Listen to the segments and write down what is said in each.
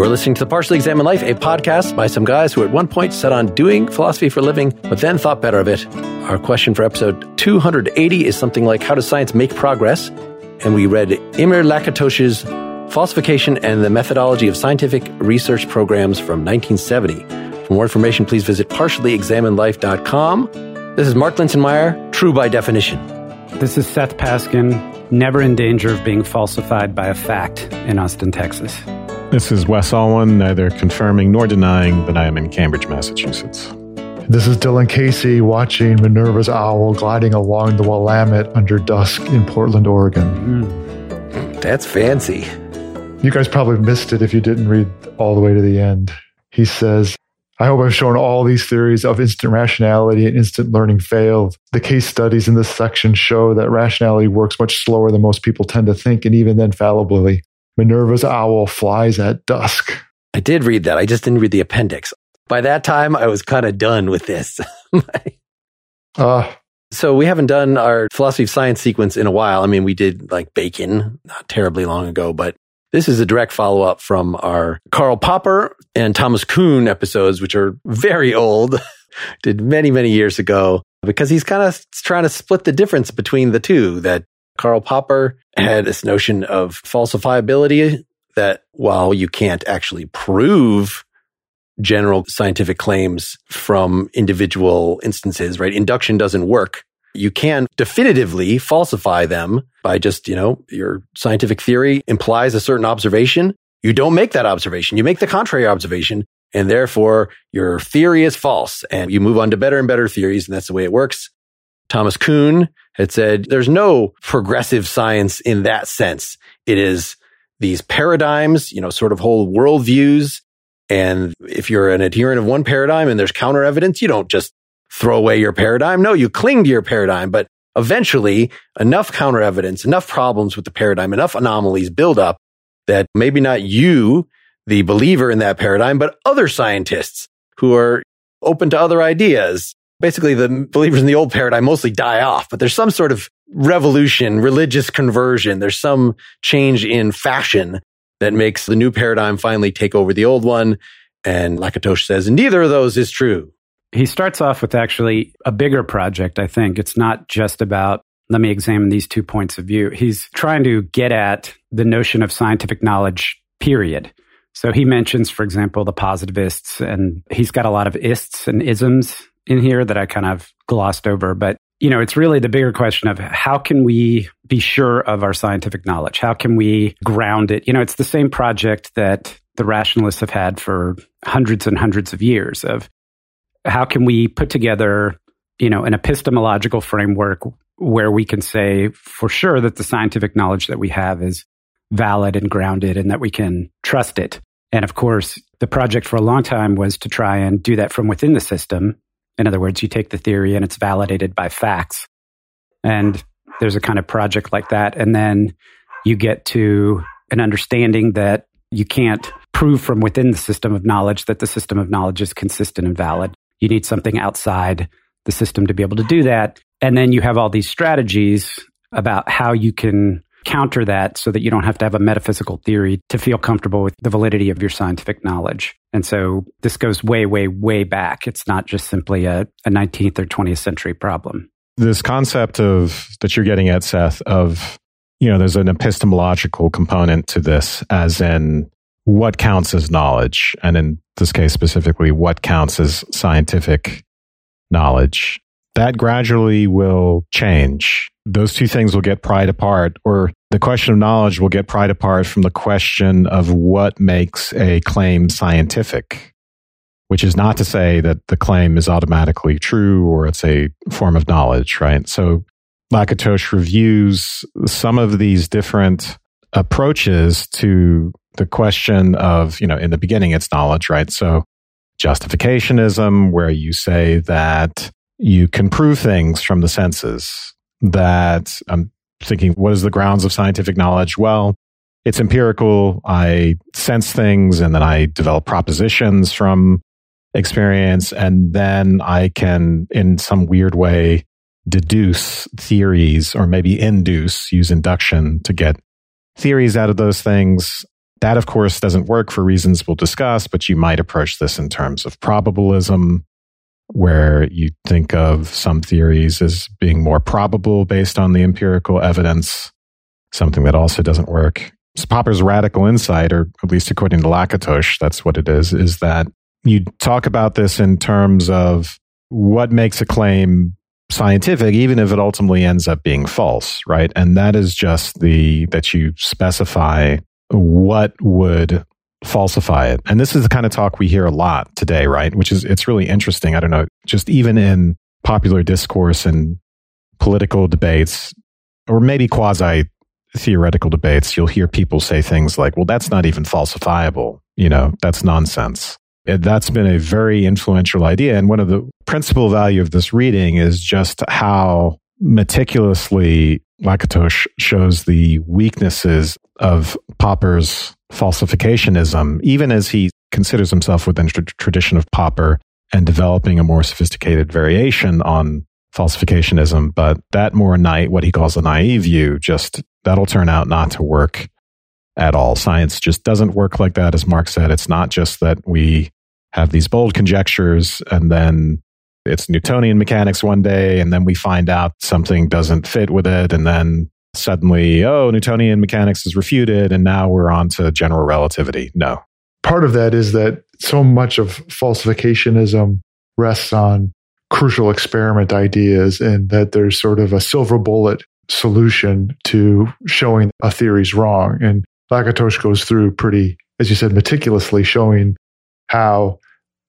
You're listening to The Partially Examined Life, a podcast by some guys who at one point set on doing philosophy for living, but then thought better of it. Our question for episode 280 is something like How does science make progress? And we read Imre Lakatos's Falsification and the Methodology of Scientific Research Programs from 1970. For more information, please visit partiallyexaminedlife.com. This is Mark Linsenmayer, true by definition. This is Seth Paskin, never in danger of being falsified by a fact in Austin, Texas. This is Wes Alwan, neither confirming nor denying that I am in Cambridge, Massachusetts. This is Dylan Casey watching Minerva's owl gliding along the Willamette under dusk in Portland, Oregon. Mm. That's fancy. You guys probably missed it if you didn't read all the way to the end. He says, I hope I've shown all these theories of instant rationality and instant learning failed. The case studies in this section show that rationality works much slower than most people tend to think, and even then fallibly. Minerva's owl flies at dusk. I did read that. I just didn't read the appendix. By that time, I was kind of done with this. uh, so we haven't done our philosophy of science sequence in a while. I mean, we did like Bacon not terribly long ago, but this is a direct follow up from our Karl Popper and Thomas Kuhn episodes, which are very old, did many, many years ago, because he's kind of trying to split the difference between the two that Karl Popper had this notion of falsifiability that while you can't actually prove general scientific claims from individual instances, right? Induction doesn't work. You can definitively falsify them by just, you know, your scientific theory implies a certain observation. You don't make that observation. You make the contrary observation. And therefore your theory is false and you move on to better and better theories. And that's the way it works. Thomas Kuhn had said there's no progressive science in that sense. It is these paradigms, you know, sort of whole worldviews. And if you're an adherent of one paradigm and there's counter evidence, you don't just throw away your paradigm. No, you cling to your paradigm, but eventually enough counter evidence, enough problems with the paradigm, enough anomalies build up that maybe not you, the believer in that paradigm, but other scientists who are open to other ideas. Basically, the believers in the old paradigm mostly die off, but there's some sort of revolution, religious conversion. There's some change in fashion that makes the new paradigm finally take over the old one. And Lakatos says neither of those is true. He starts off with actually a bigger project, I think. It's not just about, let me examine these two points of view. He's trying to get at the notion of scientific knowledge, period. So he mentions, for example, the positivists, and he's got a lot of ists and isms in here that I kind of glossed over. But, you know, it's really the bigger question of how can we be sure of our scientific knowledge? How can we ground it? You know, it's the same project that the rationalists have had for hundreds and hundreds of years of how can we put together, you know, an epistemological framework where we can say for sure that the scientific knowledge that we have is valid and grounded and that we can trust it. And of course, the project for a long time was to try and do that from within the system. In other words, you take the theory and it's validated by facts. And there's a kind of project like that. And then you get to an understanding that you can't prove from within the system of knowledge that the system of knowledge is consistent and valid. You need something outside the system to be able to do that. And then you have all these strategies about how you can counter that so that you don't have to have a metaphysical theory to feel comfortable with the validity of your scientific knowledge. And so this goes way, way, way back. It's not just simply a, a 19th or 20th century problem. This concept of that you're getting at, Seth, of, you know, there's an epistemological component to this, as in what counts as knowledge. And in this case specifically, what counts as scientific knowledge. That gradually will change. Those two things will get pried apart, or the question of knowledge will get pried apart from the question of what makes a claim scientific, which is not to say that the claim is automatically true or it's a form of knowledge, right? So Lakatos reviews some of these different approaches to the question of, you know, in the beginning, it's knowledge, right? So justificationism, where you say that you can prove things from the senses, that I'm thinking, what is the grounds of scientific knowledge? Well, it's empirical. I sense things and then I develop propositions from experience. And then I can, in some weird way, deduce theories or maybe induce, use induction to get theories out of those things That, of course, doesn't work for reasons we'll discuss, but you might approach this in terms of probabilism, where you think of some theories as being more probable based on the empirical evidence, something that also doesn't work. So Popper's radical insight, or at least according to Lakatos, that's what it is, is that you talk about this in terms of what makes a claim scientific, even if it ultimately ends up being false, right? And that is just the, that you specify what would falsify it. And this is the kind of talk we hear a lot today, right? Which is, it's really interesting. I don't know, just even in popular discourse and political debates, or maybe quasi theoretical debates, you'll hear people say things like, well, that's not even falsifiable. You know, that's nonsense. That's been a very influential idea. And one of the principal value of this reading is just how meticulously Lakatos shows the weaknesses of Popper's falsificationism, even as he considers himself within the tradition of Popper and developing a more sophisticated variation on falsificationism. But that more night, what he calls a naive view, just that'll turn out not to work at all. Science just doesn't work like that. As Mark said, it's not just that we have these bold conjectures and then it's Newtonian mechanics one day, and then we find out something doesn't fit with it, and then suddenly, oh, Newtonian mechanics is refuted, and now we're on to general relativity. No. Part of that is that so much of falsificationism rests on crucial experiment ideas, and that there's sort of a silver bullet solution to showing a theory's wrong. And Lakatos goes through pretty, as you said, meticulously showing how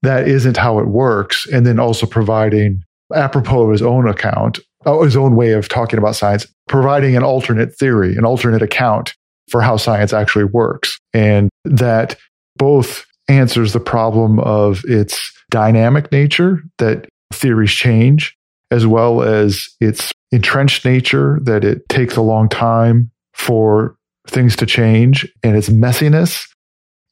that isn't how it works. And then also providing, apropos of his own account, Uh, his own way of talking about science, providing an alternate theory, an alternate account for how science actually works. And that both answers the problem of its dynamic nature, that theories change, as well as its entrenched nature, that it takes a long time for things to change and its messiness.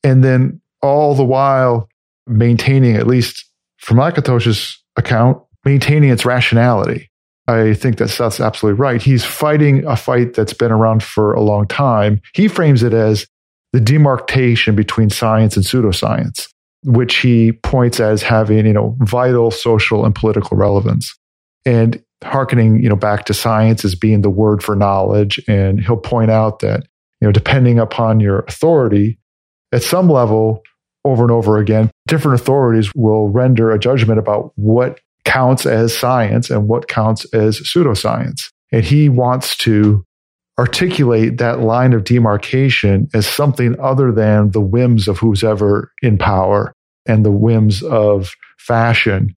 And then all the while maintaining, at least from Lakatos's account, maintaining its rationality. I think that Seth's absolutely right. He's fighting a fight that's been around for a long time. He frames it as the demarcation between science and pseudoscience, which he points as having, you know, vital social and political relevance. And harkening, you know, back to science as being the word for knowledge. And he'll point out that, you know, depending upon your authority, at some level, over and over again, different authorities will render a judgment about what counts as science and what counts as pseudoscience. And he wants to articulate that line of demarcation as something other than the whims of who's ever in power and the whims of fashion,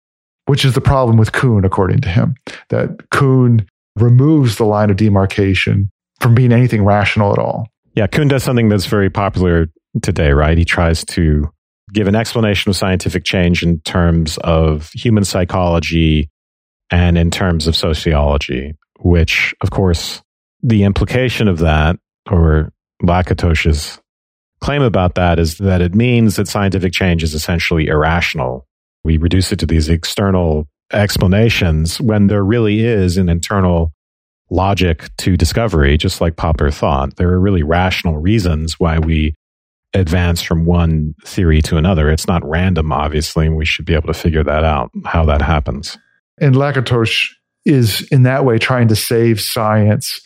which is the problem with Kuhn, according to him, that Kuhn removes the line of demarcation from being anything rational at all. Yeah, Kuhn does something that's very popular today, right? He tries to give an explanation of scientific change in terms of human psychology and in terms of sociology, which, of course, the implication of that, or Lakatos's claim about that, is that it means that scientific change is essentially irrational. We reduce it to these external explanations when there really is an internal logic to discovery, just like Popper thought. There are really rational reasons why we advance from one theory to another. It's not random, obviously, and we should be able to figure that out, how that happens. And Lakatos is in that way trying to save science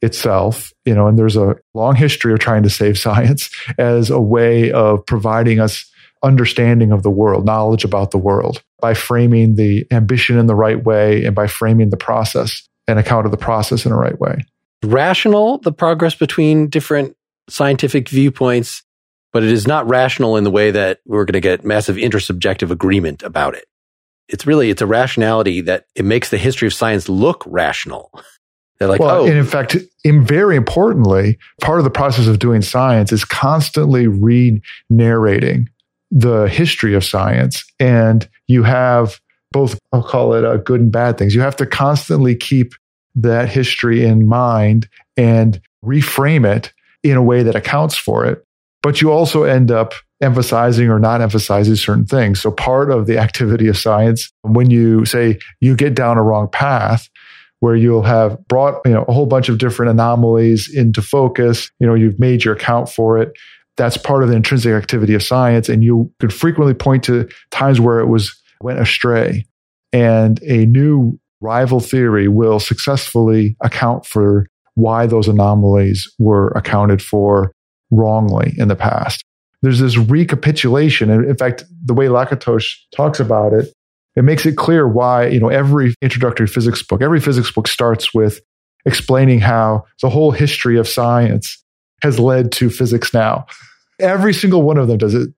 itself, you know, and there's a long history of trying to save science as a way of providing us understanding of the world, knowledge about the world by framing the ambition in the right way and by framing the process and account of the process in the right way. Rational, the progress between different scientific viewpoints but it is not rational in the way that we're going to get massive intersubjective agreement about it. It's really, it's a rationality that it makes the history of science look rational. They're like, well, oh. And in fact, in very importantly, part of the process of doing science is constantly re-narrating the history of science. And you have both, I'll call it uh, good and bad things. You have to constantly keep that history in mind and reframe it in a way that accounts for it but you also end up emphasizing or not emphasizing certain things. So part of the activity of science, when you say you get down a wrong path, where you'll have brought you know a whole bunch of different anomalies into focus, you know you've made your account for it, that's part of the intrinsic activity of science. And you could frequently point to times where it was went astray. And a new rival theory will successfully account for why those anomalies were accounted for wrongly in the past. There's this recapitulation. And in fact, the way Lakatos talks about it, it makes it clear why, you know, every introductory physics book, every physics book starts with explaining how the whole history of science has led to physics now. Every single one of them does it.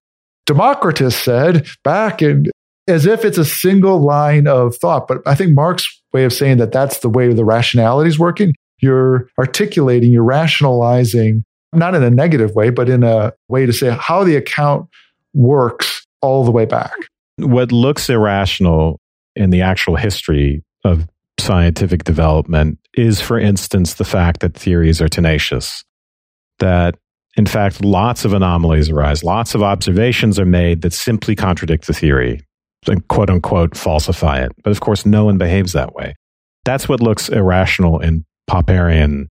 Democritus said back in as if it's a single line of thought. But I think Mark's way of saying that that's the way the rationality is working. You're articulating, you're rationalizing, not in a negative way, but in a way to say how the account works all the way back. What looks irrational in the actual history of scientific development is, for instance, the fact that theories are tenacious. That, in fact, lots of anomalies arise, lots of observations are made that simply contradict the theory and quote unquote falsify it. But of course, no one behaves that way. That's what looks irrational in Popperian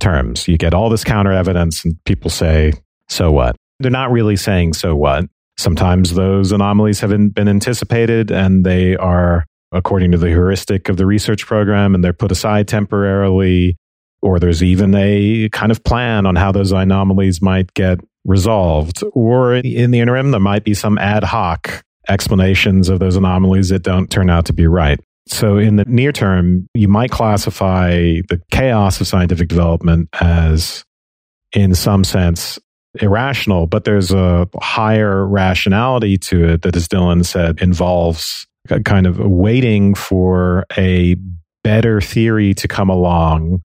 terms. You get all this counter evidence, and people say, so what? They're not really saying, so what? Sometimes those anomalies have been anticipated and they are according to the heuristic of the research program and they're put aside temporarily. Or there's even a kind of plan on how those anomalies might get resolved. Or in the interim, there might be some ad hoc explanations of those anomalies that don't turn out to be right. So, in the near term, you might classify the chaos of scientific development as, in some sense, irrational, but there's a higher rationality to it that, as Dylan said, involves kind of waiting for a better theory to come along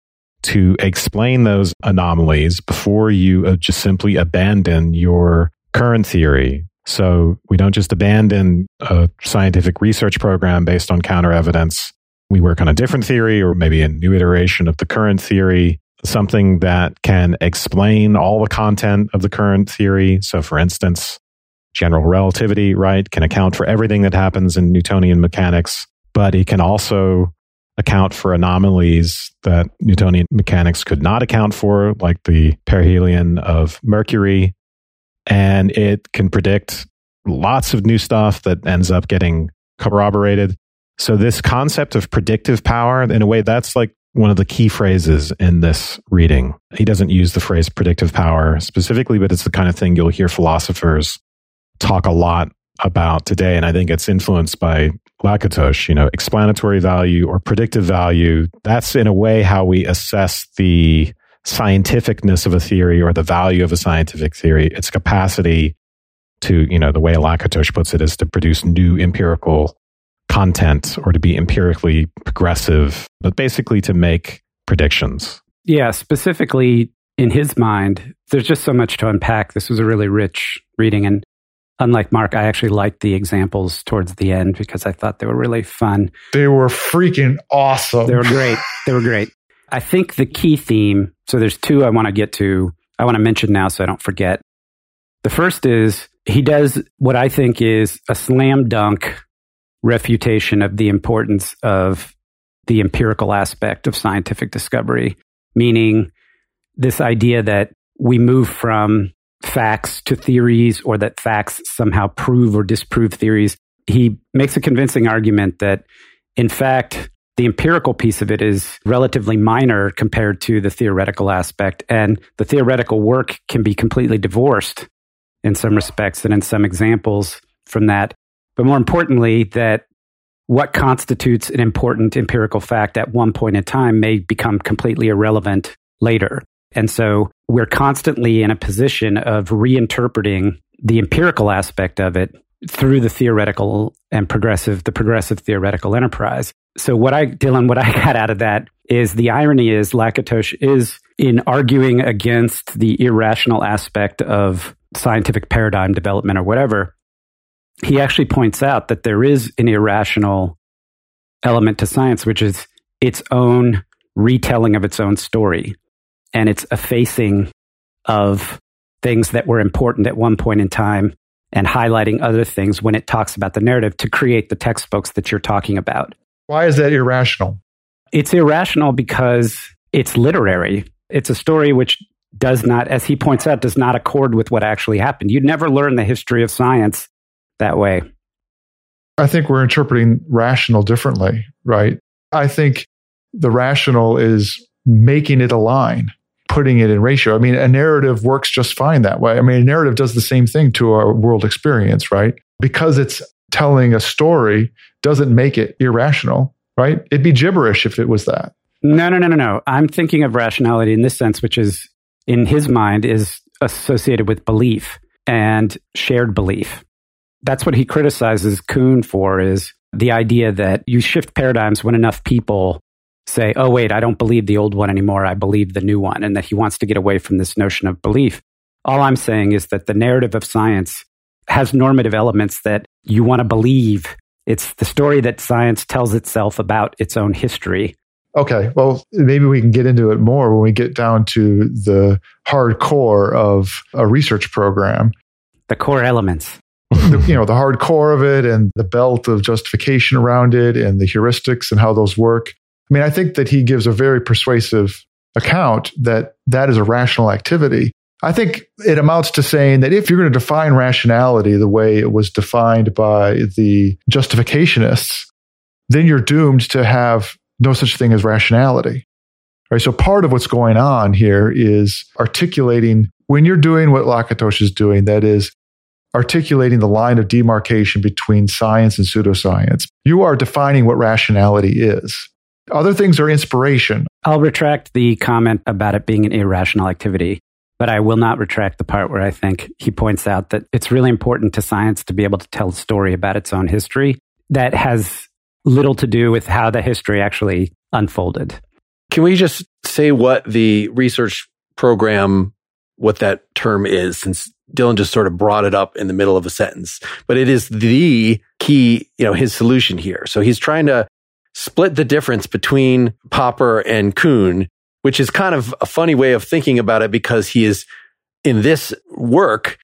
to explain those anomalies before you uh, just simply abandon your current theory so we don't just abandon a scientific research program based on counter evidence. We work on a different theory or maybe a new iteration of the current theory, something that can explain all the content of the current theory. So for instance, general relativity, right, can account for everything that happens in Newtonian mechanics, but it can also account for anomalies that Newtonian mechanics could not account for, like the perihelion of Mercury and it can predict lots of new stuff that ends up getting corroborated. So this concept of predictive power, in a way, that's like one of the key phrases in this reading. He doesn't use the phrase predictive power specifically, but it's the kind of thing you'll hear philosophers talk a lot about today. And I think it's influenced by Lakatos, you know, explanatory value or predictive value. That's in a way how we assess the scientificness of a theory or the value of a scientific theory, its capacity to, you know, the way Lakatos puts it is to produce new empirical content or to be empirically progressive, but basically to make predictions. Yeah, specifically in his mind, there's just so much to unpack. This was a really rich reading. And unlike Mark, I actually liked the examples towards the end because I thought they were really fun. They were freaking awesome. They were great. They were great. I think the key theme, so there's two I want to get to, I want to mention now so I don't forget. The first is he does what I think is a slam dunk refutation of the importance of the empirical aspect of scientific discovery, meaning this idea that we move from facts to theories or that facts somehow prove or disprove theories. He makes a convincing argument that, in fact, the empirical piece of it is relatively minor compared to the theoretical aspect. And the theoretical work can be completely divorced in some respects and in some examples from that. But more importantly, that what constitutes an important empirical fact at one point in time may become completely irrelevant later. And so we're constantly in a position of reinterpreting the empirical aspect of it through the theoretical and progressive, the progressive theoretical enterprise. So what I, Dylan, what I got out of that is the irony is Lakatos is in arguing against the irrational aspect of scientific paradigm development or whatever. He actually points out that there is an irrational element to science, which is its own retelling of its own story and its effacing of things that were important at one point in time and highlighting other things when it talks about the narrative to create the textbooks that you're talking about. Why is that irrational? It's irrational because it's literary. It's a story which does not, as he points out, does not accord with what actually happened. You'd never learn the history of science that way. I think we're interpreting rational differently, right? I think the rational is making it align, putting it in ratio. I mean, a narrative works just fine that way. I mean, a narrative does the same thing to our world experience, right? Because it's telling a story doesn't make it irrational, right? It'd be gibberish if it was that. No, no, no, no, no. I'm thinking of rationality in this sense, which is in his mind is associated with belief and shared belief. That's what he criticizes Kuhn for is the idea that you shift paradigms when enough people say, oh, wait, I don't believe the old one anymore. I believe the new one. And that he wants to get away from this notion of belief. All I'm saying is that the narrative of science has normative elements that you want to believe. It's the story that science tells itself about its own history. Okay, well, maybe we can get into it more when we get down to the hardcore of a research program. The core elements. the, you know, the hardcore of it and the belt of justification around it and the heuristics and how those work. I mean, I think that he gives a very persuasive account that that is a rational activity. I think it amounts to saying that if you're going to define rationality the way it was defined by the justificationists, then you're doomed to have no such thing as rationality. Right. So part of what's going on here is articulating when you're doing what Lakatos is doing, that is articulating the line of demarcation between science and pseudoscience. You are defining what rationality is. Other things are inspiration. I'll retract the comment about it being an irrational activity, but I will not retract the part where I think he points out that it's really important to science to be able to tell a story about its own history that has little to do with how the history actually unfolded. Can we just say what the research program, what that term is, since Dylan just sort of brought it up in the middle of a sentence, but it is the key, you know, his solution here. So he's trying to split the difference between Popper and Kuhn, which is kind of a funny way of thinking about it because he is in this work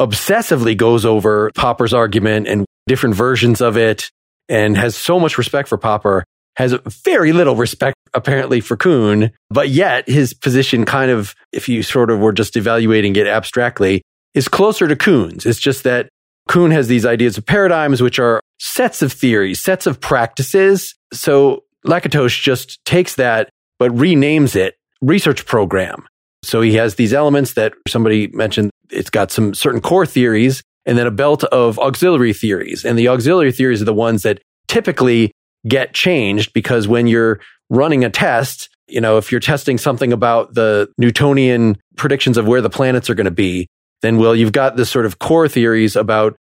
obsessively goes over Popper's argument and different versions of it and has so much respect for Popper, has very little respect apparently for Kuhn, but yet his position kind of, if you sort of were just evaluating it abstractly, is closer to Kuhn's. It's just that Kuhn has these ideas of paradigms, which are sets of theories, sets of practices. So Lakatos just takes that, but renames it research program. So he has these elements that somebody mentioned. It's got some certain core theories and then a belt of auxiliary theories. And the auxiliary theories are the ones that typically get changed because when you're running a test, you know, if you're testing something about the Newtonian predictions of where the planets are going to be, then well, you've got this sort of core theories about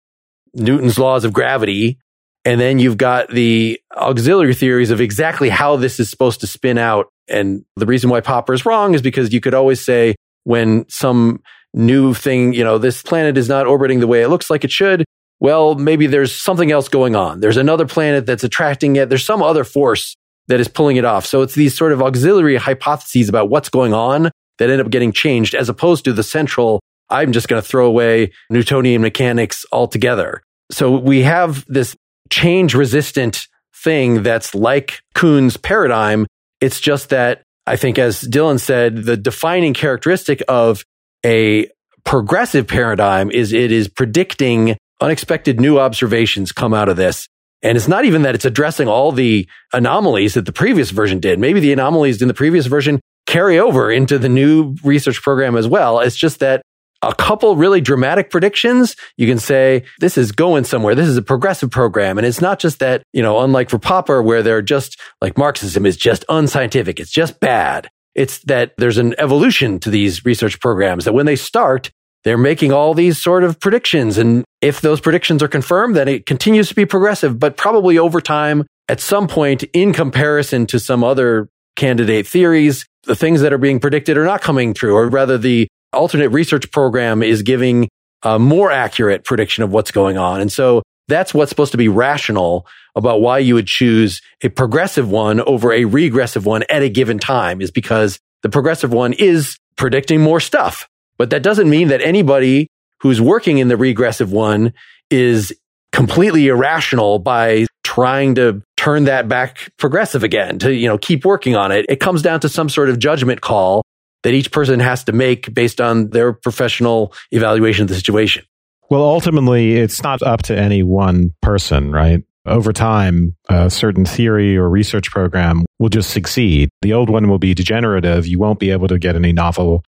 Newton's laws of gravity. And then you've got the auxiliary theories of exactly how this is supposed to spin out. And the reason why Popper is wrong is because you could always say when some new thing, you know, this planet is not orbiting the way it looks like it should. Well, maybe there's something else going on. There's another planet that's attracting it. There's some other force that is pulling it off. So it's these sort of auxiliary hypotheses about what's going on that end up getting changed as opposed to the central, I'm just going to throw away Newtonian mechanics altogether. So we have this change resistant thing that's like Kuhn's paradigm. It's just that I think, as Dylan said, the defining characteristic of a progressive paradigm is it is predicting unexpected new observations come out of this. And it's not even that it's addressing all the anomalies that the previous version did. Maybe the anomalies in the previous version carry over into the new research program as well. It's just that a couple really dramatic predictions, you can say this is going somewhere. This is a progressive program. And it's not just that, you know, unlike for Popper, where they're just like Marxism is just unscientific. It's just bad. It's that there's an evolution to these research programs that when they start, they're making all these sort of predictions. And if those predictions are confirmed, then it continues to be progressive, but probably over time, at some point in comparison to some other candidate theories, the things that are being predicted are not coming true, or rather the alternate research program is giving a more accurate prediction of what's going on. And so that's what's supposed to be rational about why you would choose a progressive one over a regressive one at a given time is because the progressive one is predicting more stuff. But that doesn't mean that anybody who's working in the regressive one is completely irrational by trying to turn that back progressive again to, you know, keep working on it. It comes down to some sort of judgment call that each person has to make based on their professional evaluation of the situation. Well, ultimately, it's not up to any one person, right? Over time, a certain theory or research program will just succeed. The old one will be degenerative. You won't be able to get any novel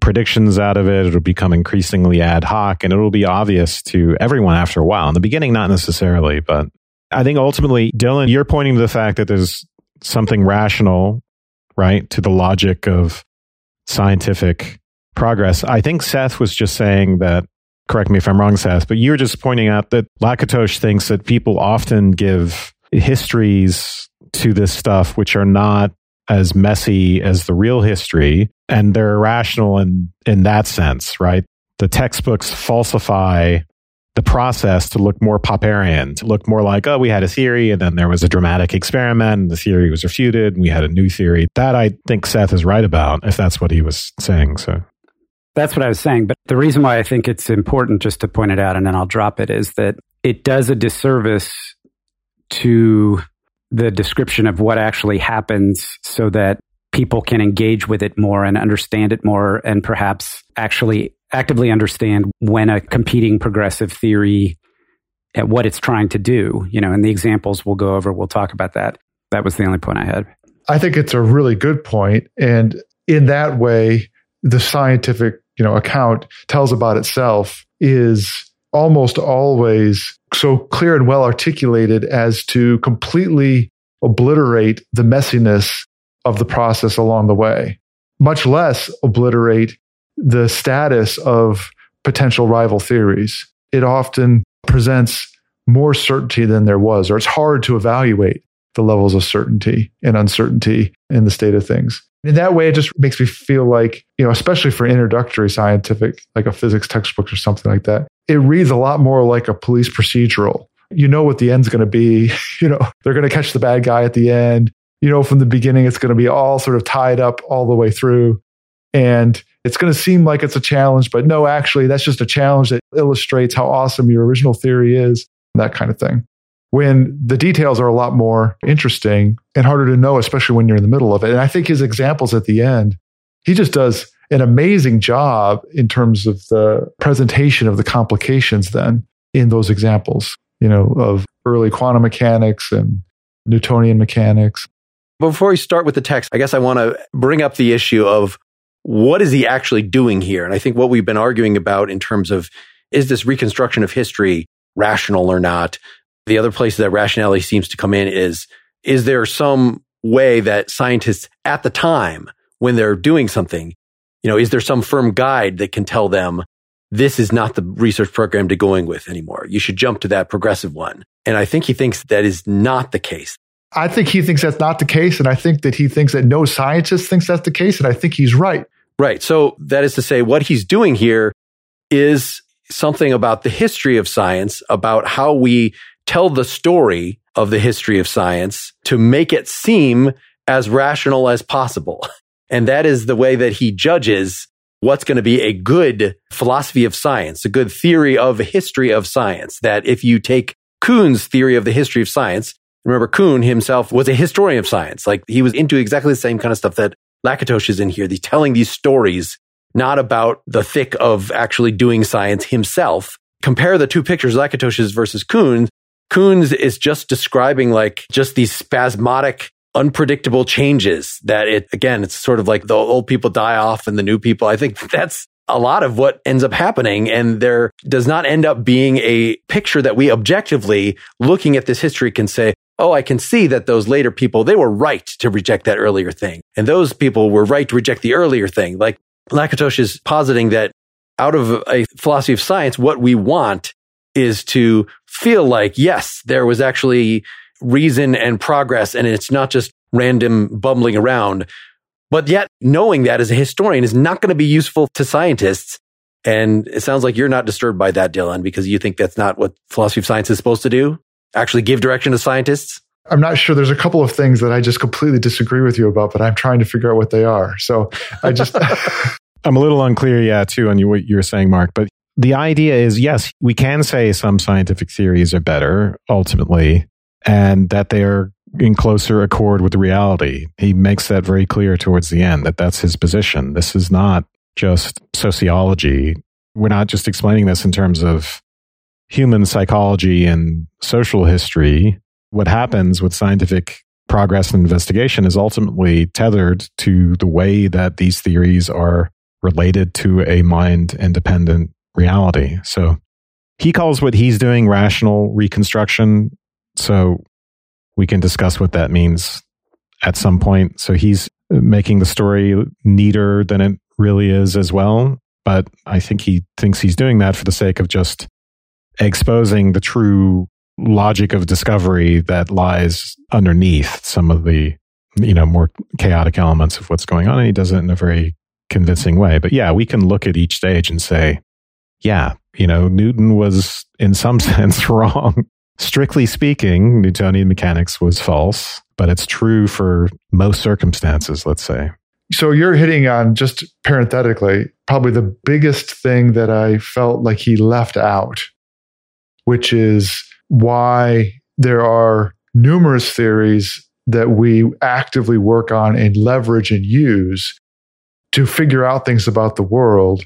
predictions out of it. It'll become increasingly ad hoc and it'll be obvious to everyone after a while. In the beginning, not necessarily, but I think ultimately, Dylan, you're pointing to the fact that there's something rational, right, to the logic of scientific progress. I think Seth was just saying that correct me if I'm wrong, Seth, but you're just pointing out that Lakatos thinks that people often give histories to this stuff which are not as messy as the real history and they're irrational in in that sense, right? The textbooks falsify the process to look more Popperian, to look more like, oh, we had a theory and then there was a dramatic experiment and the theory was refuted and we had a new theory. That I think Seth is right about, if that's what he was saying. So that's what I was saying. But the reason why I think it's important just to point it out and then I'll drop it is that it does a disservice to the description of what actually happens so that people can engage with it more and understand it more and perhaps actually actively understand when a competing progressive theory at what it's trying to do. You know, and the examples we'll go over, we'll talk about that. That was the only point I had. I think it's a really good point. And in that way, the scientific you know account tells about itself is almost always so clear and well articulated as to completely obliterate the messiness of the process along the way, much less obliterate the status of potential rival theories. It often presents more certainty than there was, or it's hard to evaluate the levels of certainty and uncertainty in the state of things. In that way, it just makes me feel like, you know, especially for introductory scientific, like a physics textbook or something like that, it reads a lot more like a police procedural. You know what the end's going to be. You know, they're going to catch the bad guy at the end. You know, from the beginning, it's going to be all sort of tied up all the way through. And it's going to seem like it's a challenge, but no, actually, that's just a challenge that illustrates how awesome your original theory is, that kind of thing when the details are a lot more interesting and harder to know, especially when you're in the middle of it. And I think his examples at the end, he just does an amazing job in terms of the presentation of the complications then in those examples, you know, of early quantum mechanics and Newtonian mechanics. Before we start with the text, I guess I want to bring up the issue of what is he actually doing here? And I think what we've been arguing about in terms of is this reconstruction of history rational or not? The other place that rationality seems to come in is, is there some way that scientists at the time when they're doing something, you know, is there some firm guide that can tell them this is not the research program to going with anymore? You should jump to that progressive one. And I think he thinks that is not the case. I think he thinks that's not the case. And I think that he thinks that no scientist thinks that's the case. And I think he's right. Right. So that is to say, what he's doing here is something about the history of science, about how we tell the story of the history of science to make it seem as rational as possible. And that is the way that he judges what's going to be a good philosophy of science, a good theory of history of science. That if you take Kuhn's theory of the history of science, remember Kuhn himself was a historian of science. Like he was into exactly the same kind of stuff that Lakatos is in here. He's telling these stories, not about the thick of actually doing science himself. Compare the two pictures, Lakatos's versus Kuhn's. Kuhn's is just describing like just these spasmodic, unpredictable changes that it, again, it's sort of like the old people die off and the new people. I think that's a lot of what ends up happening. And there does not end up being a picture that we objectively looking at this history can say, Oh, I can see that those later people, they were right to reject that earlier thing. And those people were right to reject the earlier thing. Like Lakatos is positing that out of a philosophy of science, what we want is to feel like, yes, there was actually reason and progress and it's not just random bumbling around. But yet knowing that as a historian is not going to be useful to scientists. And it sounds like you're not disturbed by that, Dylan, because you think that's not what philosophy of science is supposed to do. Actually give direction to scientists. I'm not sure. There's a couple of things that I just completely disagree with you about, but I'm trying to figure out what they are. So I just. I'm a little unclear, yeah, too, on what you're saying, Mark. But the idea is yes, we can say some scientific theories are better ultimately, and that they are in closer accord with reality. He makes that very clear towards the end that that's his position. This is not just sociology. We're not just explaining this in terms of human psychology and social history. What happens with scientific progress and investigation is ultimately tethered to the way that these theories are related to a mind independent reality. So he calls what he's doing rational reconstruction. So we can discuss what that means at some point. So he's making the story neater than it really is as well. But I think he thinks he's doing that for the sake of just exposing the true logic of discovery that lies underneath some of the you know more chaotic elements of what's going on and he does it in a very convincing way. But yeah we can look at each stage and say yeah you know newton was in some sense wrong. Strictly speaking newtonian mechanics was false but it's true for most circumstances let's say. So you're hitting on just parenthetically probably the biggest thing that i felt like he left out which is why there are numerous theories that we actively work on and leverage and use to figure out things about the world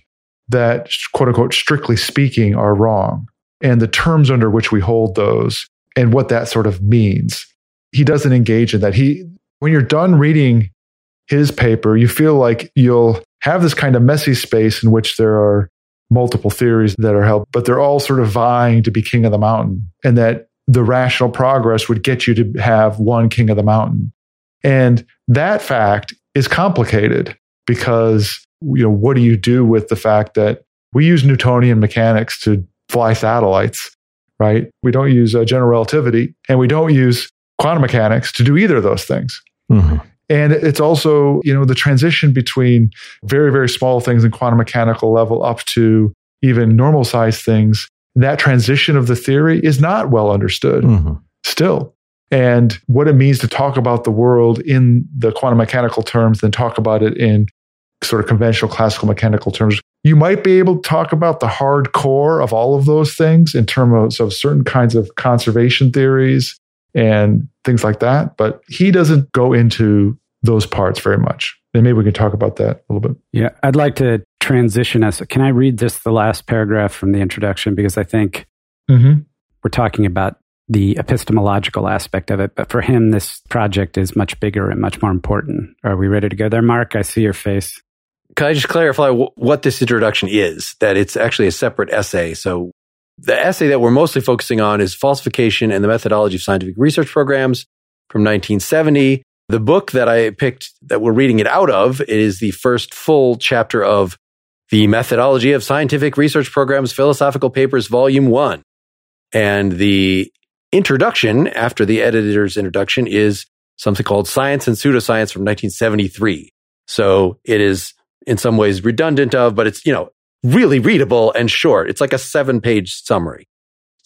that, quote unquote, strictly speaking, are wrong, and the terms under which we hold those and what that sort of means. He doesn't engage in that. He, when you're done reading his paper, you feel like you'll have this kind of messy space in which there are multiple theories that are held, but they're all sort of vying to be king of the mountain, and that the rational progress would get you to have one king of the mountain. And that fact is complicated because, you know, what do you do with the fact that we use Newtonian mechanics to fly satellites, right? We don't use uh, general relativity and we don't use quantum mechanics to do either of those things. Mm-hmm. And it's also, you know, the transition between very, very small things in quantum mechanical level up to even normal size things. That transition of the theory is not well understood mm-hmm. still. And what it means to talk about the world in the quantum mechanical terms, then talk about it in sort of conventional classical mechanical terms. You might be able to talk about the hard core of all of those things in terms of certain kinds of conservation theories and things like that. But he doesn't go into those parts very much. And maybe we can talk about that a little bit. Yeah, I'd like to transition us. Can I read this, the last paragraph from the introduction? Because I think mm-hmm. we're talking about the epistemological aspect of it. But for him, this project is much bigger and much more important. Are we ready to go there, Mark? I see your face. Can I just clarify what this introduction is? That it's actually a separate essay. So the essay that we're mostly focusing on is falsification and the methodology of scientific research programs from 1970. The book that I picked that we're reading it out of is the first full chapter of the methodology of scientific research programs, philosophical papers, volume one. And the introduction after the editor's introduction is something called Science and Pseudoscience from 1973. So it is in some ways redundant of, but it's, you know, really readable and short. It's like a seven page summary.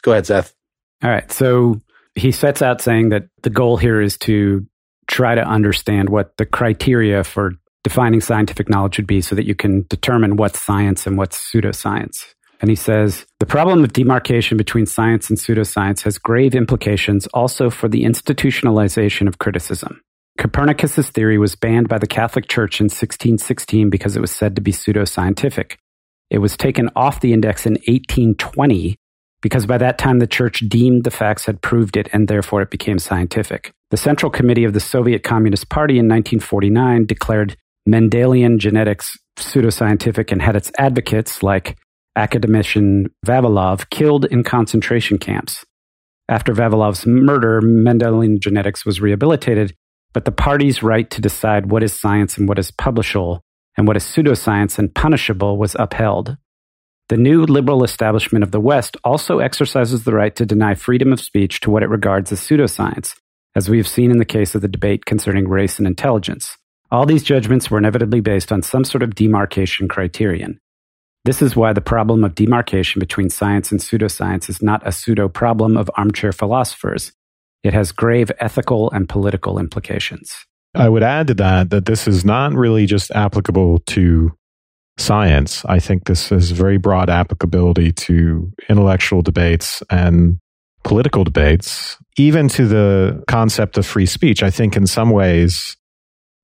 Go ahead, Seth. All right. So he sets out saying that the goal here is to try to understand what the criteria for defining scientific knowledge would be so that you can determine what's science and what's pseudoscience. And he says the problem of demarcation between science and pseudoscience has grave implications also for the institutionalization of criticism. Copernicus's theory was banned by the Catholic Church in 1616 because it was said to be pseudoscientific. It was taken off the index in 1820 because by that time the church deemed the facts had proved it and therefore it became scientific. The Central Committee of the Soviet Communist Party in 1949 declared Mendelian genetics pseudoscientific and had its advocates, like academician Vavilov, killed in concentration camps. After Vavilov's murder, Mendelian genetics was rehabilitated, but the party's right to decide what is science and what is publishable and what is pseudoscience and punishable was upheld. The new liberal establishment of the West also exercises the right to deny freedom of speech to what it regards as pseudoscience, as we have seen in the case of the debate concerning race and intelligence. All these judgments were inevitably based on some sort of demarcation criterion. This is why the problem of demarcation between science and pseudoscience is not a pseudo problem of armchair philosophers. It has grave ethical and political implications. I would add to that that this is not really just applicable to science. I think this has very broad applicability to intellectual debates and political debates, even to the concept of free speech, I think in some ways,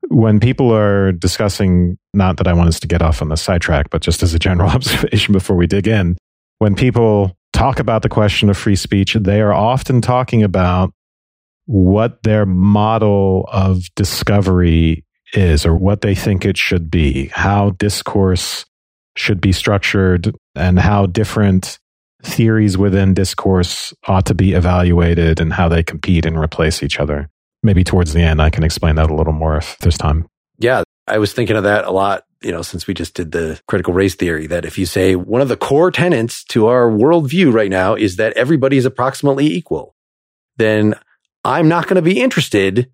when people are discussing, not that I want us to get off on the sidetrack, but just as a general observation before we dig in, when people talk about the question of free speech, they are often talking about what their model of discovery is or what they think it should be, how discourse should be structured, and how different theories within discourse ought to be evaluated and how they compete and replace each other. Maybe towards the end, I can explain that a little more if there's time. Yeah, I was thinking of that a lot, you know, since we just did the critical race theory, that if you say one of the core tenets to our worldview right now is that everybody is approximately equal, then I'm not going to be interested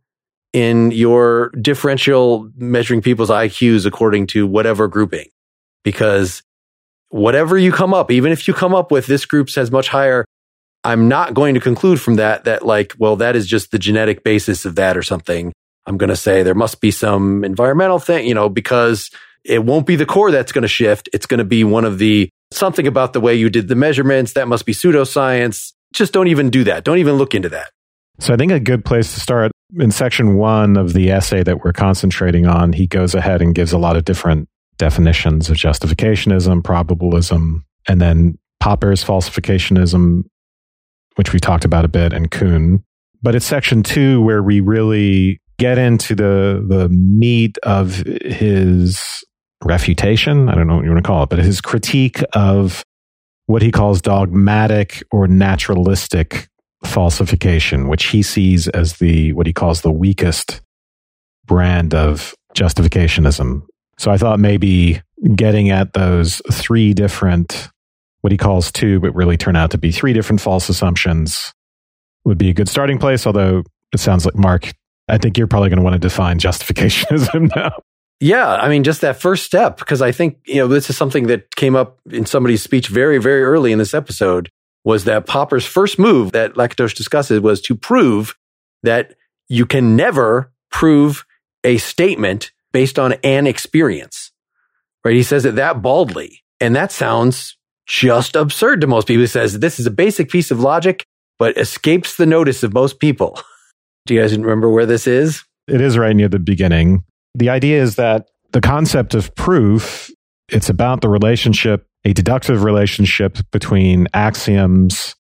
in your differential measuring people's IQs according to whatever grouping because whatever you come up, even if you come up with this group says much higher, I'm not going to conclude from that that like, well, that is just the genetic basis of that or something. I'm going to say there must be some environmental thing, you know, because it won't be the core that's going to shift. It's going to be one of the something about the way you did the measurements. That must be pseudoscience. Just don't even do that. Don't even look into that. So I think a good place to start in section one of the essay that we're concentrating on, he goes ahead and gives a lot of different definitions of justificationism, probabilism, and then Popper's falsificationism, which we talked about a bit, and Kuhn. But it's section two where we really get into the the meat of his refutation. I don't know what you want to call it, but his critique of what he calls dogmatic or naturalistic falsification, which he sees as the what he calls the weakest brand of justificationism. So I thought maybe getting at those three different, what he calls two, but really turn out to be three different false assumptions would be a good starting place. Although it sounds like, Mark, I think you're probably going to want to define justificationism now. Yeah, I mean, just that first step, because I think, you know, this is something that came up in somebody's speech very, very early in this episode was that Popper's first move that Lakatos discusses was to prove that you can never prove a statement based on an experience, right? He says it that baldly. And that sounds just absurd to most people. He says this is a basic piece of logic, but escapes the notice of most people. Do you guys remember where this is? It is right near the beginning. The idea is that the concept of proof, it's about the relationship, a deductive relationship between axioms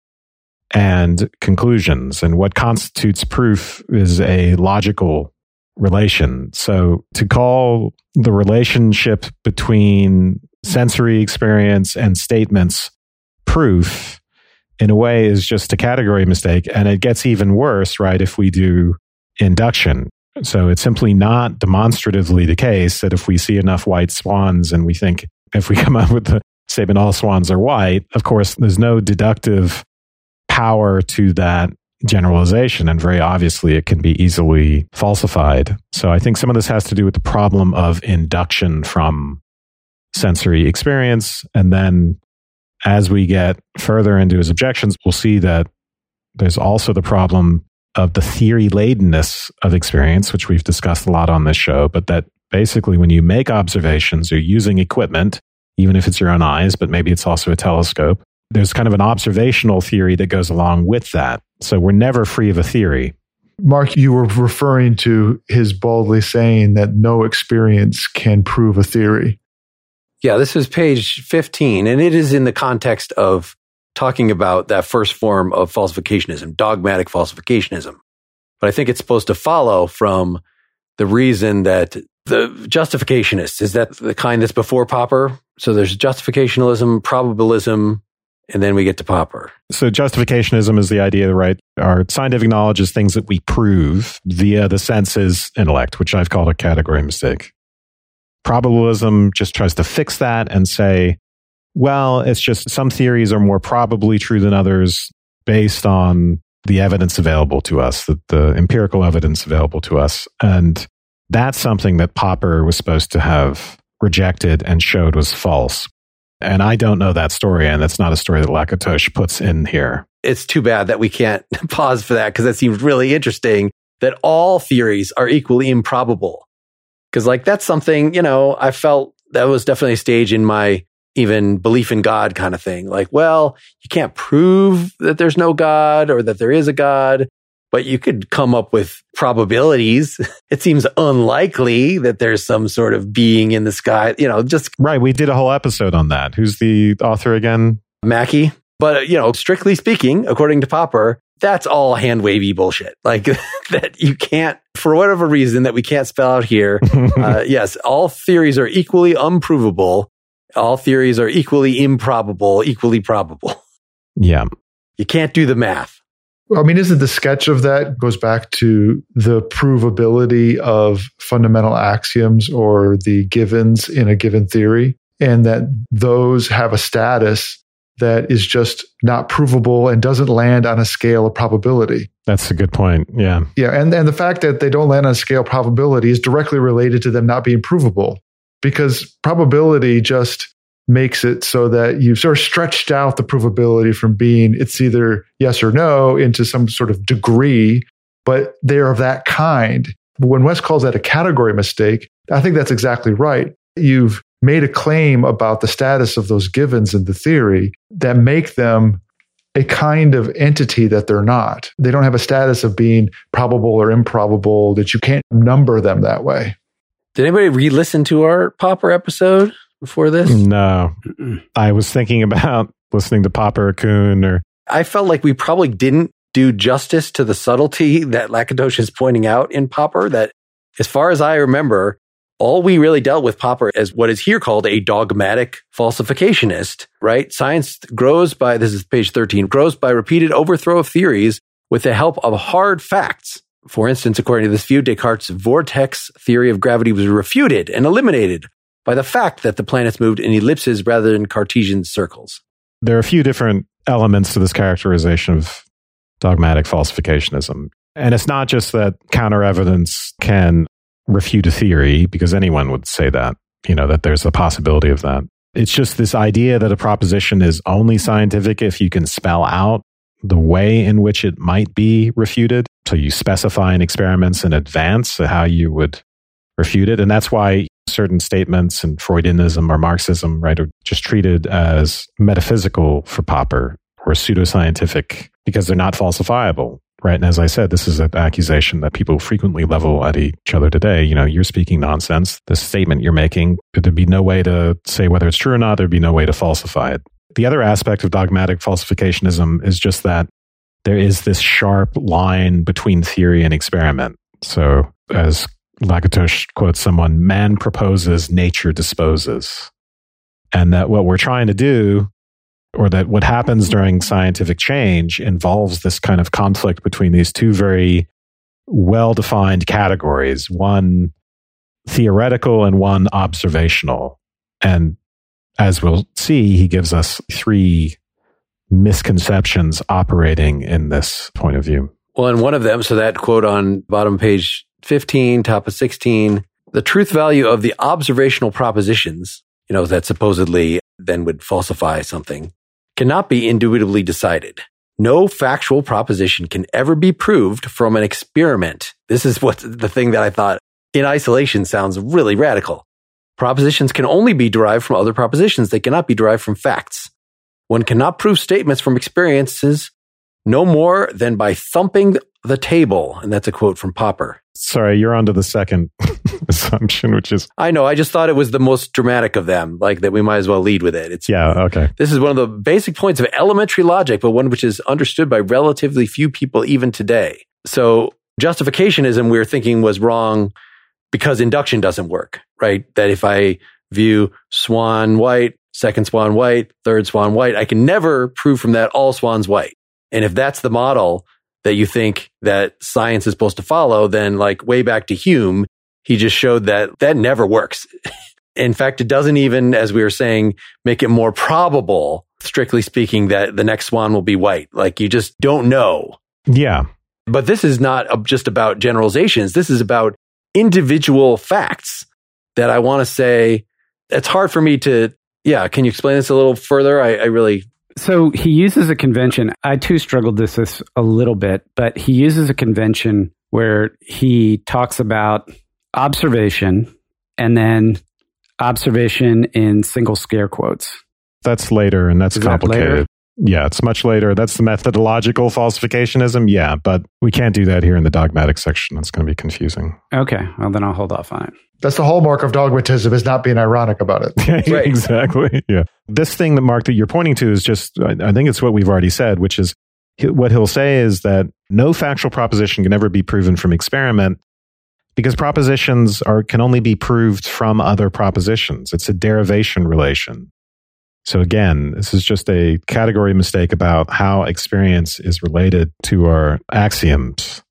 and conclusions. And what constitutes proof is a logical relation. So to call the relationship between sensory experience and statements proof in a way is just a category mistake. And it gets even worse, right? If we do induction. So it's simply not demonstratively the case that if we see enough white swans and we think if we come up with the statement all swans are white, of course, there's no deductive power to that generalization. And very obviously, it can be easily falsified. So I think some of this has to do with the problem of induction from sensory experience. And then as we get further into his objections, we'll see that there's also the problem of the theory ladenness of experience, which we've discussed a lot on this show, but that basically when you make observations, you're using equipment, even if it's your own eyes, but maybe it's also a telescope. There's kind of an observational theory that goes along with that. So we're never free of a theory. Mark, you were referring to his boldly saying that no experience can prove a theory. Yeah, this is page 15, and it is in the context of talking about that first form of falsificationism, dogmatic falsificationism. But I think it's supposed to follow from the reason that the justificationists is that the kind that's before Popper. So there's justificationalism, probabilism, and then we get to Popper. So justificationism is the idea, right? Our scientific knowledge is things that we prove via the senses intellect, which I've called a category mistake. Probabilism just tries to fix that and say, well, it's just some theories are more probably true than others based on the evidence available to us, the, the empirical evidence available to us. And that's something that Popper was supposed to have rejected and showed was false. And I don't know that story, and that's not a story that Lakatos puts in here. It's too bad that we can't pause for that because that seems really interesting that all theories are equally improbable. Because, like, that's something, you know, I felt that was definitely a stage in my even belief in God kind of thing. Like, well, you can't prove that there's no God or that there is a God, but you could come up with probabilities. It seems unlikely that there's some sort of being in the sky, you know, just. Right. We did a whole episode on that. Who's the author again? Mackie. But, you know, strictly speaking, according to Popper, that's all hand wavy bullshit. Like that you can't, for whatever reason that we can't spell out here. uh, yes, all theories are equally unprovable. All theories are equally improbable, equally probable. Yeah. You can't do the math. I mean, isn't the sketch of that goes back to the provability of fundamental axioms or the givens in a given theory, and that those have a status that is just not provable and doesn't land on a scale of probability. That's a good point. Yeah. Yeah. And, and the fact that they don't land on a scale of probability is directly related to them not being provable because probability just makes it so that you've sort of stretched out the provability from being it's either yes or no into some sort of degree, but they're of that kind. When Wes calls that a category mistake, I think that's exactly right. You've made a claim about the status of those givens in the theory that make them a kind of entity that they're not. They don't have a status of being probable or improbable, that you can't number them that way. Did anybody re listen to our Popper episode before this? No. I was thinking about listening to Popper Kuhn or. I felt like we probably didn't do justice to the subtlety that Lakatos is pointing out in Popper. That, as far as I remember, all we really dealt with Popper as what is here called a dogmatic falsificationist, right? Science grows by, this is page 13, grows by repeated overthrow of theories with the help of hard facts. For instance, according to this view, Descartes' vortex theory of gravity was refuted and eliminated by the fact that the planets moved in ellipses rather than Cartesian circles. There are a few different elements to this characterization of dogmatic falsificationism. And it's not just that counter evidence can refute a theory because anyone would say that, you know, that there's a possibility of that. It's just this idea that a proposition is only scientific if you can spell out the way in which it might be refuted. So you specify in experiments in advance how you would refute it. And that's why certain statements in Freudianism or Marxism, right, are just treated as metaphysical for Popper or pseudoscientific because they're not falsifiable. Right. And as I said, this is an accusation that people frequently level at each other today. You know, you're speaking nonsense. The statement you're making, there'd be no way to say whether it's true or not. There'd be no way to falsify it. The other aspect of dogmatic falsificationism is just that there is this sharp line between theory and experiment. So, as Lakatos quotes someone, man proposes, nature disposes. And that what we're trying to do or that what happens during scientific change involves this kind of conflict between these two very well defined categories one theoretical and one observational. And as we'll see, he gives us three misconceptions operating in this point of view. Well, and one of them, so that quote on bottom page 15, top of 16, the truth value of the observational propositions, you know, that supposedly then would falsify something, cannot be indubitably decided. No factual proposition can ever be proved from an experiment. This is what the thing that I thought in isolation sounds really radical. Propositions can only be derived from other propositions. They cannot be derived from facts. One cannot prove statements from experiences no more than by thumping the table. And that's a quote from Popper. Sorry, you're on to the second assumption, which is. I know. I just thought it was the most dramatic of them, like that we might as well lead with it. It's, yeah, okay. This is one of the basic points of elementary logic, but one which is understood by relatively few people even today. So justificationism, we're thinking was wrong because induction doesn't work, right? That if I view swan white, second swan white, third swan white, I can never prove from that all swans white. And if that's the model, that you think that science is supposed to follow, then like way back to Hume, he just showed that that never works. In fact, it doesn't even, as we were saying, make it more probable, strictly speaking, that the next swan will be white. Like you just don't know. Yeah. But this is not just about generalizations. This is about individual facts that I want to say. It's hard for me to, yeah. Can you explain this a little further? I, I really so he uses a convention. I too struggled with this a little bit, but he uses a convention where he talks about observation and then observation in single scare quotes. That's later and that's Is complicated. That Yeah, it's much later. That's the methodological falsificationism. Yeah, but we can't do that here in the dogmatic section. It's going to be confusing. Okay, well then I'll hold off on it. That's the hallmark of dogmatism is not being ironic about it. right. exactly. Yeah. This thing that Mark that you're pointing to is just I think it's what we've already said, which is what he'll say is that no factual proposition can ever be proven from experiment because propositions are can only be proved from other propositions. It's a derivation relation. So again, this is just a category mistake about how experience is related to our axioms.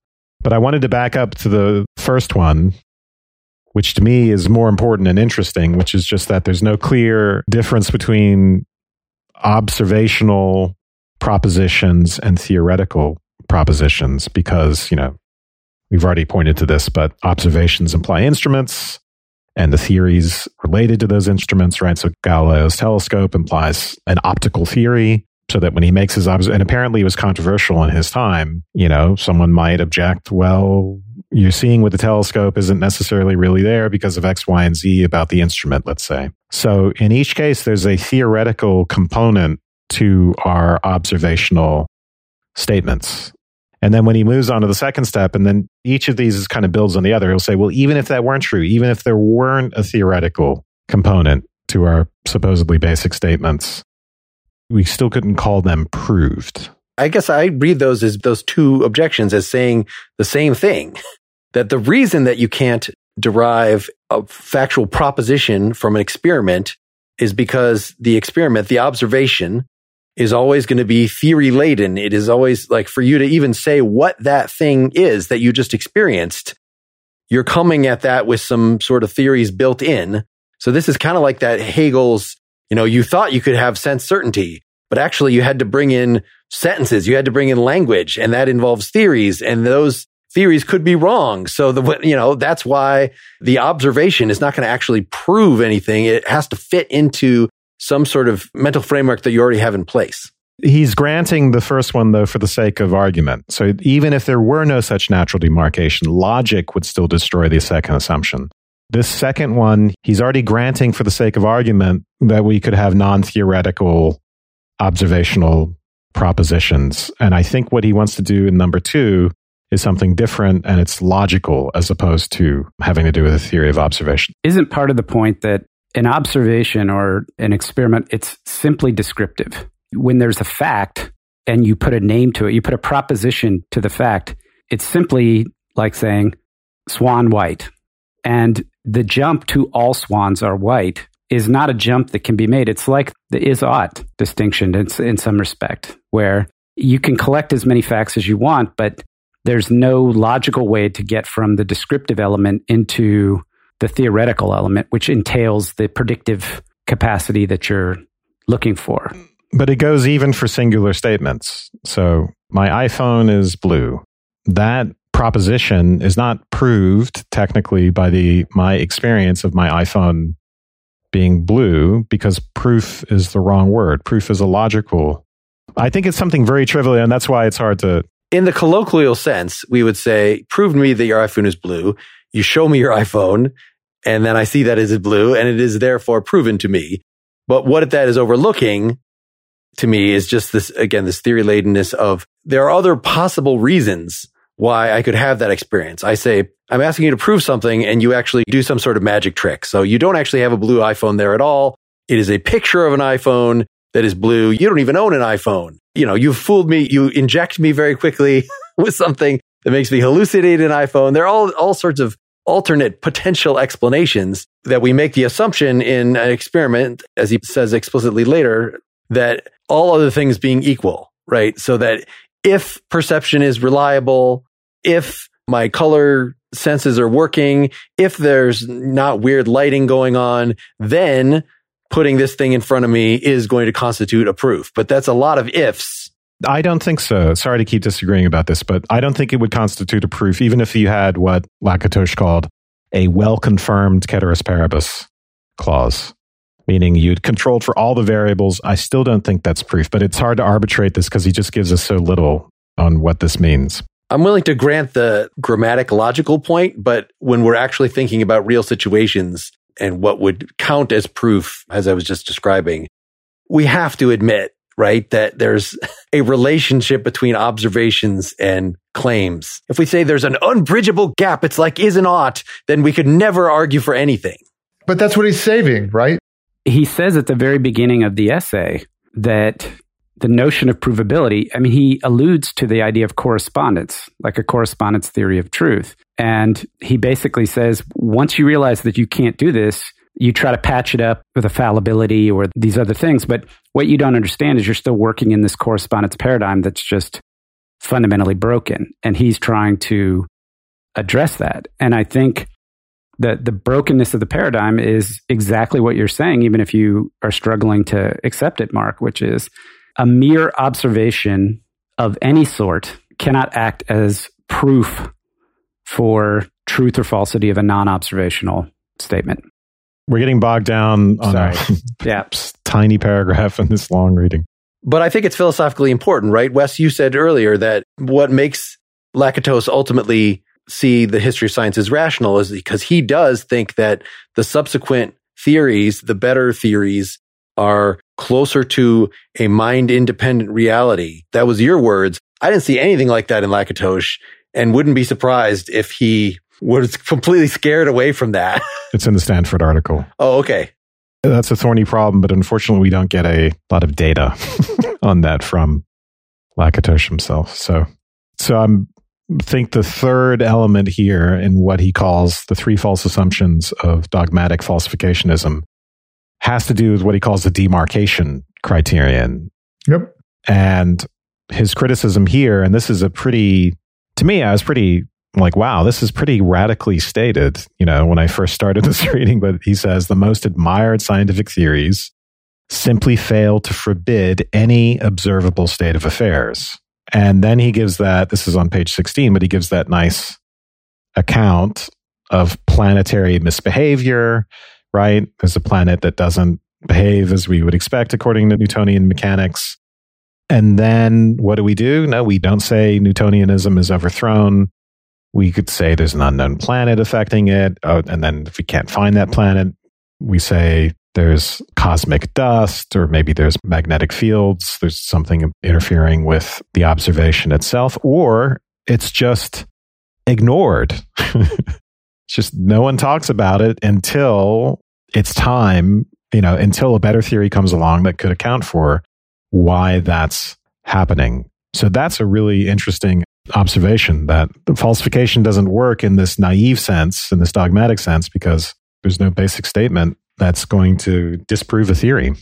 But I wanted to back up to the first one, which to me is more important and interesting, which is just that there's no clear difference between observational propositions and theoretical propositions because, you know, we've already pointed to this, but observations imply instruments and the theories related to those instruments, right? So Galileo's telescope implies an optical theory so that when he makes his observation, and apparently it was controversial in his time, you know, someone might object, well, you're seeing with the telescope isn't necessarily really there because of X, Y, and Z about the instrument, let's say. So in each case, there's a theoretical component to our observational statements. And then when he moves on to the second step, and then each of these is kind of builds on the other, he'll say, well, even if that weren't true, even if there weren't a theoretical component to our supposedly basic statements, we still couldn't call them proved. I guess I read those as those two objections as saying the same thing that the reason that you can't derive a factual proposition from an experiment is because the experiment, the observation is always going to be theory laden. It is always like for you to even say what that thing is that you just experienced, you're coming at that with some sort of theories built in. So this is kind of like that Hegel's, you know, you thought you could have sense certainty, but actually you had to bring in sentences. You had to bring in language and that involves theories and those theories could be wrong. So the, you know, that's why the observation is not going to actually prove anything. It has to fit into some sort of mental framework that you already have in place. He's granting the first one, though, for the sake of argument. So even if there were no such natural demarcation, logic would still destroy the second assumption. This second one, he's already granting for the sake of argument that we could have non theoretical observational propositions. And I think what he wants to do in number two is something different and it's logical as opposed to having to do with a theory of observation. Isn't part of the point that an observation or an experiment, it's simply descriptive. When there's a fact and you put a name to it, you put a proposition to the fact, it's simply like saying swan white. And the jump to all swans are white is not a jump that can be made. It's like the is ought distinction in, in some respect, where you can collect as many facts as you want, but there's no logical way to get from the descriptive element into the theoretical element, which entails the predictive capacity that you're looking for. But it goes even for singular statements. So my iPhone is blue. That proposition is not proved technically by the my experience of my iPhone being blue because proof is the wrong word. Proof is illogical. I think it's something very trivial and that's why it's hard to in the colloquial sense, we would say, prove to me that your iPhone is blue. You show me your iPhone and then I see that it is blue and it is therefore proven to me. But what that is overlooking to me is just this, again, this theory ladenness of there are other possible reasons why I could have that experience. I say, I'm asking you to prove something and you actually do some sort of magic trick. So you don't actually have a blue iPhone there at all. It is a picture of an iPhone that is blue. You don't even own an iPhone. You know, you've fooled me. You inject me very quickly with something that makes me hallucinate an iPhone. There are all, all sorts of alternate potential explanations that we make the assumption in an experiment, as he says explicitly later, that all other things being equal, right? So that if perception is reliable, if my color senses are working, if there's not weird lighting going on, then putting this thing in front of me is going to constitute a proof. But that's a lot of ifs. I don't think so. Sorry to keep disagreeing about this, but I don't think it would constitute a proof, even if you had what Lakatos called a well confirmed ceteris paribus clause, meaning you'd controlled for all the variables. I still don't think that's proof, but it's hard to arbitrate this because he just gives us so little on what this means. I'm willing to grant the grammatic logical point, but when we're actually thinking about real situations and what would count as proof, as I was just describing, we have to admit right? That there's a relationship between observations and claims. If we say there's an unbridgeable gap, it's like is and ought, then we could never argue for anything. But that's what he's saving, right? He says at the very beginning of the essay that the notion of provability, I mean, he alludes to the idea of correspondence, like a correspondence theory of truth. And he basically says once you realize that you can't do this, you try to patch it up with a fallibility or these other things. But what you don't understand is you're still working in this correspondence paradigm that's just fundamentally broken. And he's trying to address that. And I think that the brokenness of the paradigm is exactly what you're saying, even if you are struggling to accept it, Mark, which is a mere observation of any sort cannot act as proof for truth or falsity of a non observational statement. We're getting bogged down on Sorry. a yeah. tiny paragraph in this long reading. But I think it's philosophically important, right? Wes, you said earlier that what makes Lakatos ultimately see the history of science as rational is because he does think that the subsequent theories, the better theories, are closer to a mind independent reality. That was your words. I didn't see anything like that in Lakatos and wouldn't be surprised if he was completely scared away from that. it's in the Stanford article. Oh, okay. That's a thorny problem, but unfortunately, we don't get a lot of data on that from Lakatos himself. So, so I'm think the third element here in what he calls the three false assumptions of dogmatic falsificationism has to do with what he calls the demarcation criterion. Yep. And his criticism here, and this is a pretty, to me, I was pretty like, wow, this is pretty radically stated, you know, when I first started this reading. But he says the most admired scientific theories simply fail to forbid any observable state of affairs. And then he gives that, this is on page 16, but he gives that nice account of planetary misbehavior, right? There's a planet that doesn't behave as we would expect according to Newtonian mechanics. And then what do we do? No, we don't say Newtonianism is overthrown. We could say there's an unknown planet affecting it. Oh, and then if we can't find that planet, we say there's cosmic dust, or maybe there's magnetic fields. There's something interfering with the observation itself, or it's just ignored. just no one talks about it until it's time, you know, until a better theory comes along that could account for why that's happening. So that's a really interesting observation that falsification doesn't work in this naive sense, in this dogmatic sense, because there's no basic statement that's going to disprove a theory.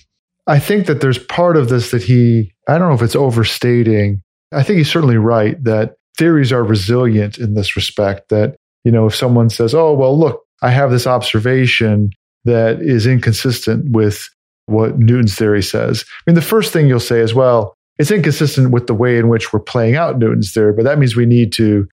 I think that there's part of this that he, I don't know if it's overstating. I think he's certainly right that theories are resilient in this respect. That, you know, if someone says, oh, well, look, I have this observation that is inconsistent with what Newton's theory says. I mean, the first thing you'll say is, well, it's inconsistent with the way in which we're playing out Newton's theory, but that means we need to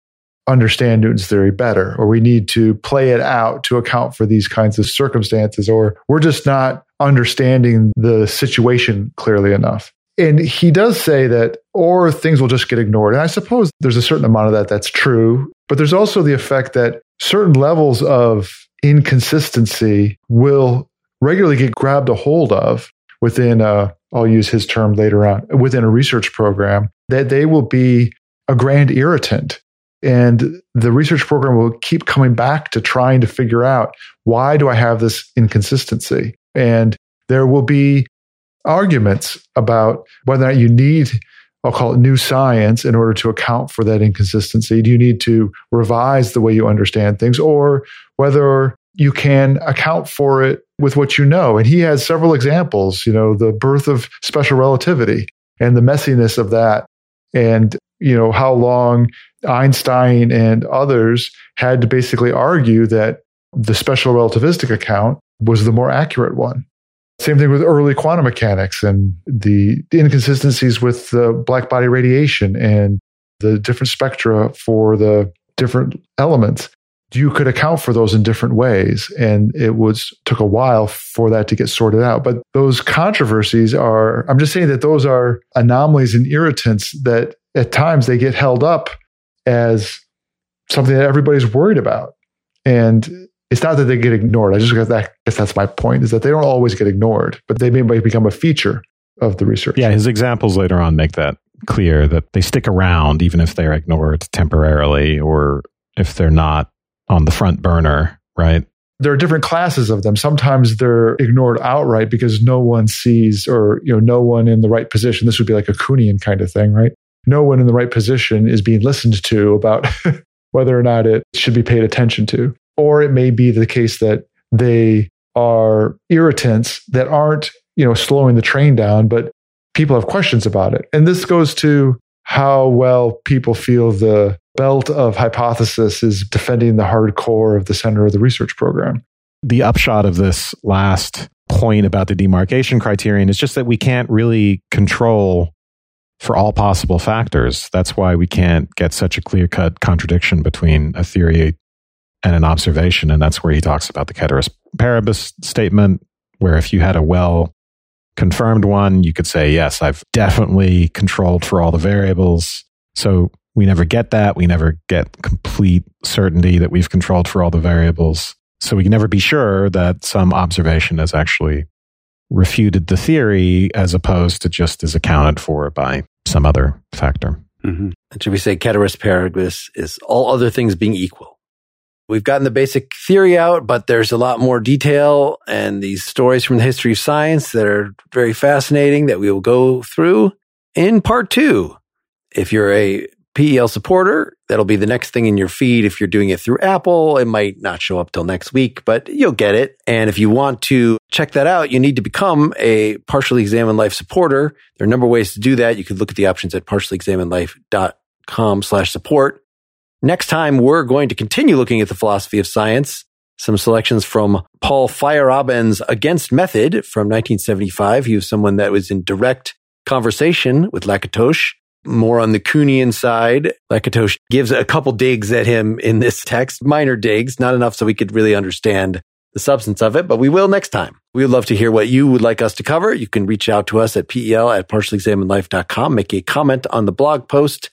understand Newton's theory better, or we need to play it out to account for these kinds of circumstances, or we're just not understanding the situation clearly enough. And he does say that, or things will just get ignored. And I suppose there's a certain amount of that that's true, but there's also the effect that certain levels of inconsistency will regularly get grabbed a hold of within a, I'll use his term later on, within a research program, that they will be a grand irritant and the research program will keep coming back to trying to figure out why do I have this inconsistency? And there will be arguments about whether or not you need, I'll call it new science in order to account for that inconsistency. Do you need to revise the way you understand things or whether you can account for it with what you know? And he has several examples, you know, the birth of special relativity and the messiness of that. And you know, how long Einstein and others had to basically argue that the special relativistic account was the more accurate one. Same thing with early quantum mechanics and the inconsistencies with the black body radiation and the different spectra for the different elements. You could account for those in different ways. And it was took a while for that to get sorted out. But those controversies are, I'm just saying that those are anomalies and irritants that at times they get held up as something that everybody's worried about. And it's not that they get ignored. I just that, guess that's my point is that they don't always get ignored, but they may become a feature of the research. Yeah, his examples later on make that clear that they stick around even if they're ignored temporarily or if they're not on the front burner, right? There are different classes of them. Sometimes they're ignored outright because no one sees or, you know, no one in the right position. This would be like a Kuhnian kind of thing, right? No one in the right position is being listened to about whether or not it should be paid attention to. Or it may be the case that they are irritants that aren't, you know, slowing the train down, but people have questions about it. And this goes to how well people feel the belt of hypothesis is defending the hard core of the center of the research program. The upshot of this last point about the demarcation criterion is just that we can't really control for all possible factors. That's why we can't get such a clear cut contradiction between a theory and an observation. And that's where he talks about the ceteris paribus statement, where if you had a well confirmed one, you could say, yes, I've definitely controlled for all the variables. So we never get that. We never get complete certainty that we've controlled for all the variables. So we can never be sure that some observation has actually refuted the theory as opposed to just is accounted for by some other factor. Mm-hmm. And should we say ceteris paribus is all other things being equal? We've gotten the basic theory out, but there's a lot more detail and these stories from the history of science that are very fascinating that we will go through in part two. If you're a PEL supporter. That'll be the next thing in your feed. If you're doing it through Apple, it might not show up till next week, but you'll get it. And if you want to check that out, you need to become a partially examined life supporter. There are a number of ways to do that. You could look at the options at partiallyexaminedlife.com slash support. Next time, we're going to continue looking at the philosophy of science. Some selections from Paul Feyerabend's Against Method from 1975. He was someone that was in direct conversation with Lakatos more on the Kuhnian side. Lakatos gives a couple digs at him in this text, minor digs, not enough so we could really understand the substance of it, but we will next time. We would love to hear what you would like us to cover. You can reach out to us at pel at partiallyexaminedlife.com, make a comment on the blog post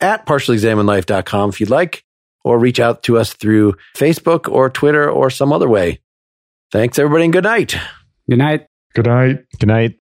at partiallyexaminedlife.com if you'd like, or reach out to us through Facebook or Twitter or some other way. Thanks, everybody, and good night. Good night. Good night. Good night.